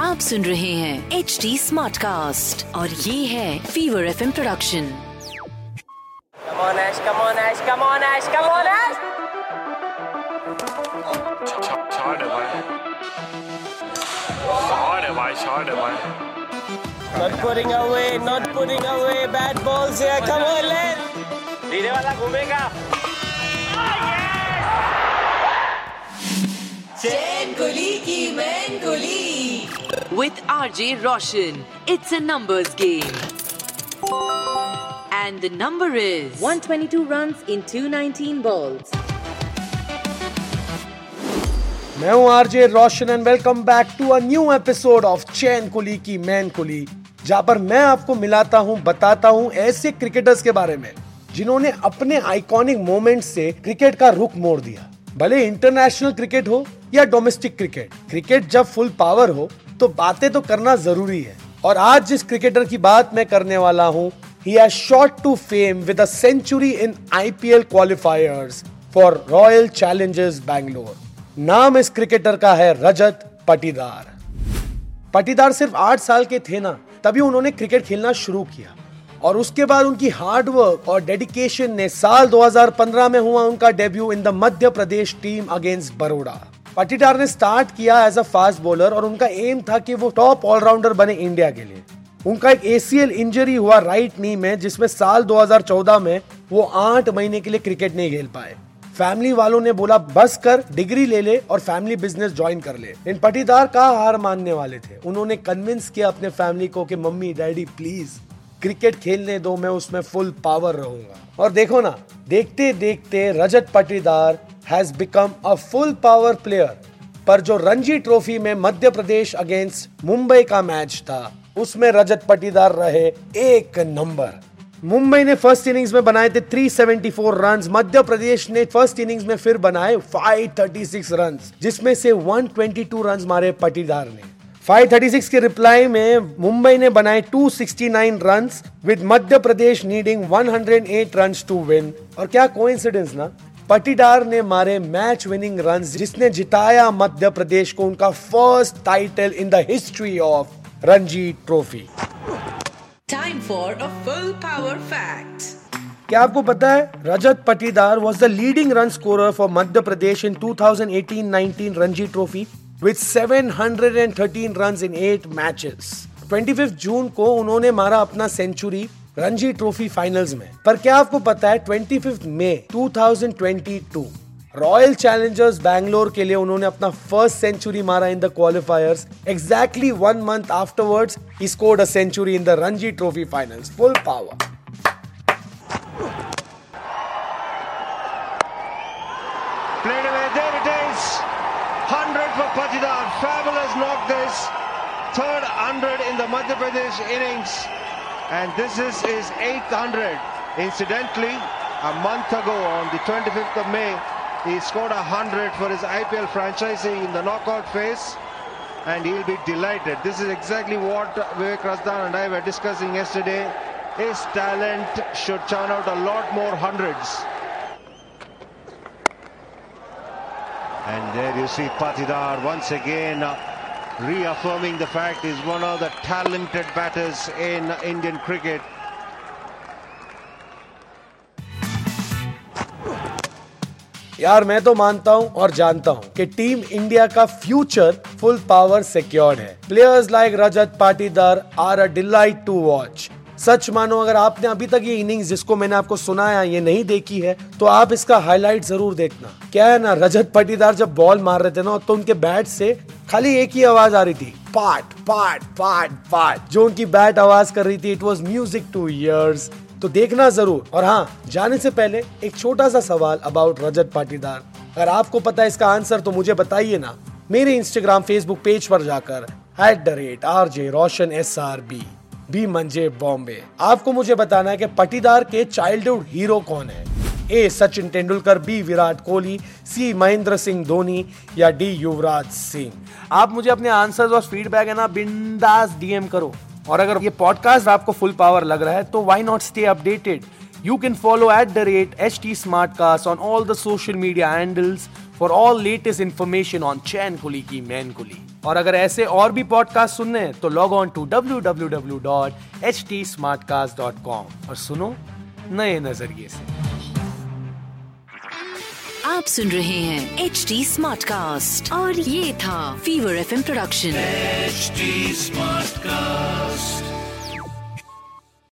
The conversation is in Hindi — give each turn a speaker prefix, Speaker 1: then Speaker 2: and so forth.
Speaker 1: आप सुन रहे हैं एच डी स्मार्ट कास्ट और ये है fever F
Speaker 2: introduction
Speaker 3: come on Ash come on Ash not putting away not putting away bat ball ऐसी वाला घूमेगा।
Speaker 1: With RJ Roshan. It's a numbers game. And the number is
Speaker 4: 122 runs in 219 balls.
Speaker 5: मैं हूँ RJ Roshan and welcome back to a new episode of Chain Kulii Ki Main Kulii जहाँ पर मैं आपको मिलाता हूँ बताता हूँ ऐसे क्रिकेटर्स के बारे में जिन्होंने अपने आइकॉनिक मोमेंट से क्रिकेट का रुख मोड़ दिया भले इंटरनेशनल क्रिकेट हो या डोमेस्टिक क्रिकेट क्रिकेट जब फुल पावर हो तो बातें तो करना ज़रूरी है। और आज जिस क्रिकेटर की बात मैं करने वाला हूँ, he has shot to fame with a century in IPL qualifiers for Royal Challengers Bangalore. नाम इस क्रिकेटर का है रजत पटीदार। पटीदार सिर्फ़ आठ साल के थे ना, तभी उन्होंने क्रिकेट खेलना शुरू किया। और उसके बाद उनकी हार्डवर्क और डेडिकेशन ने साल 2015 में हुआ उनका debut in the Madhya Pradesh team against Baroda Patidar ने स्टार्ट किया एज अ फास्ट बॉलर और उनका एम था कि वो टॉप ऑलराउंडर बने इंडिया के लिए। उनका एक एसीएल इंजरी हुआ राइट नी में, जिसमें साल 2014 में वो आठ महीने के लिए क्रिकेट नहीं खेल पाए। फैमिली वालों ने बोला, बस कर डिग्री ले ले और फैमिली बिज़नेस ज्वाइन कर ले। इन पटीदार का हार मानने वाले थे। उन्होंने कन्विंस किया अपने फैमिली को कि, मम्मी, डैडी प्लीज़ क्रिकेट खेलने दो, मैं उसमें फुल पावर रहूँगा। और देखो ना देखते देखते Rajat Patidar has become a full power player पर जो रणजी ट्रॉफी में मध्य प्रदेश अगेंस्ट मुंबई का मैच था, उसमें रजत पटीदार रहे एक नंबर मुंबई ने फ़र्स्ट इनिंग्स में बनाए थे 374 रन्स मध्य प्रदेश ने फ़र्स्ट इनिंग्स में फिर बनाए 536 रन्स जिसमें से 122 रन्स मारे पटीदार ने. 536 के रिप्लाई में मुंबई ने बनाए 269 runs with Madhya Pradesh needing 108 runs to win और क्या कोइंसिडेंस ना? पटीदार ने मारे मैच विनिंग रन जिसने जिताया मध्य प्रदेश को उनका first title in the history of Ranji trophy
Speaker 1: time for a full power fact.
Speaker 5: क्या आपको पता है Rajat Patidar was the leading run scorer for Madhya Pradesh in 2018-19 Ranji trophy with 713 runs in 8 matches 25 जून को उन्होंने मारा अपना सेंचुरी रणजी ट्रॉफी फाइनल्स में पर क्या आपको पता है 25 मई 2022 रॉयल चैलेंजर्स बैंगलोर के लिए उन्होंने अपना फ़र्स्ट सेंचुरी मारा in the qualifiers exactly one month afterwards he scored a century in the Ranji trophy finals full power
Speaker 2: Played away, there it is. 100 for Patidar. Fabulous knock this. Third 100 in the Madhya Pradesh innings. And this is his 800. Incidentally, a month ago on the 25th of May, he scored a 100 for his IPL franchisee in the knockout phase. And he'll be delighted. This is exactly what Vivek Rasdan and I were discussing yesterday. His talent should churn out a lot more hundreds. And there you see Patidar once again uh, reaffirming the fact he's one of the talented batters in Indian cricket.
Speaker 5: यार, मैं तो मानता हूँ और जानता हूँ कि टीम इंडिया का फ्यूचर फुल पावर सिक्योर्ड है players like Rajat Patidar are a delight to watch सच मानो, अगर आपने अभी तक ये इनिंग्स जिसको मैंने आपको सुनाया ये नहीं देखी है तो आप इसका हाईलाइट ज़रूर देखना। क्या है ना, रजत पाटीदार जब बॉल मार रहे थे ना तो उनके बैट से खाली एक ही आवाज़ आ रही थी, पाट पाट पाट पाट। जो उनकी बैट आवाज़ कर रही थी it was music to ears तो देखना ज़रूर। और हाँ जाने से पहले एक छोटा सा सवाल अबाउट रजत पाटीदार। अगर आपको पता है इसका आंसर तो मुझे बताइए ना। मेरे इंस्टाग्राम फेसबुक पेज पर जाकर at the rate R J Roshan S R B B मंजे बॉम्बे। आपको मुझे बताना है कि पटीदार के चाइल्डहुड हीरो कौन है? A, Sachin Tendulkar, B, Virat Kohli, C, Mahendra Singh Dhoni, या डी, युवराज सिंह। आप मुझे अपने आंसर्स और फीडबैक है ना, बिंदास डीएम करो। और अगर ये पॉडकास्ट आपको फुल पावर लग रहा है तो why not stay updated you can follow at the rate H T smart cast on all the social media handles. For all latest information on Chain Kulii Ki Main Kulii और अगर ऐसे और भी पॉडकास्ट सुनने हैं तो log on to W W W dot H T smart cast dot com और सुनो नए नज़रिए से।
Speaker 1: आप सुन रहे हैं एच टी स्मार्ट कास्ट और ये था fever F production
Speaker 6: H smart Smartcast.